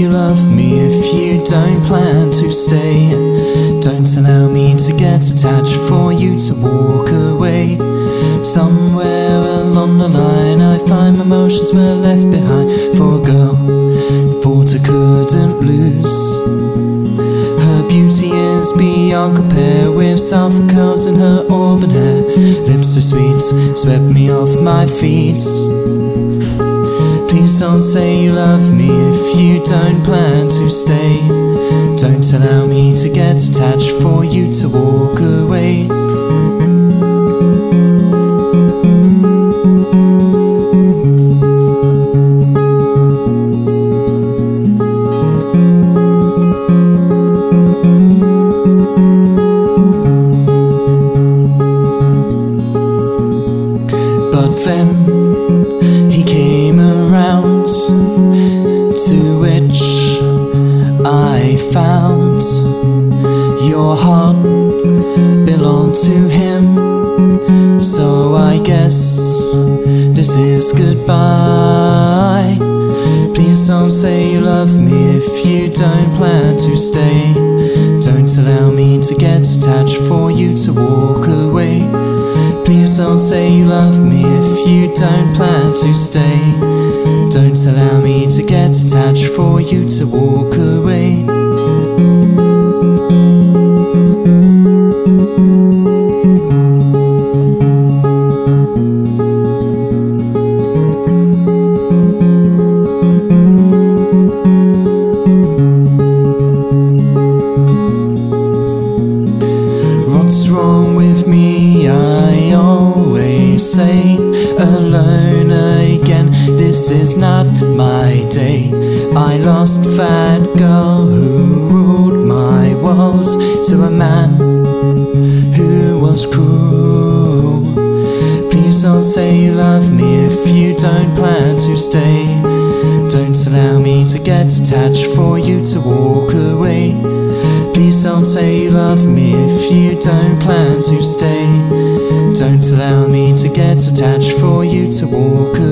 you love me if you don't plan to stay. Don't allow me to get attached for you to walk away. Somewhere along the line, I find my emotions were left behind for a girl thought I couldn't lose. Her beauty is beyond compare with soft curls in her auburn hair. Lips so sweet, swept me off my feet. Please don't say you love me if you don't plan to stay. Don't allow me to get attached for you to walk away. But then I found your heart belonged to him. So I guess this is goodbye. Please don't say you love me if you don't plan to stay. Don't allow me to get attached for you to walk away. Please don't say you love me if you don't plan to stay. Don't allow me to get attached for you to walk away. What's wrong with me? I always say alone. This is not my day. I lost fat girl who ruled my world to a man who was cruel. Please don't say you love me if you don't plan to stay. Don't allow me to get attached for you to walk away. Please don't say you love me if you don't plan to stay. Don't allow me to get attached for you to walk away.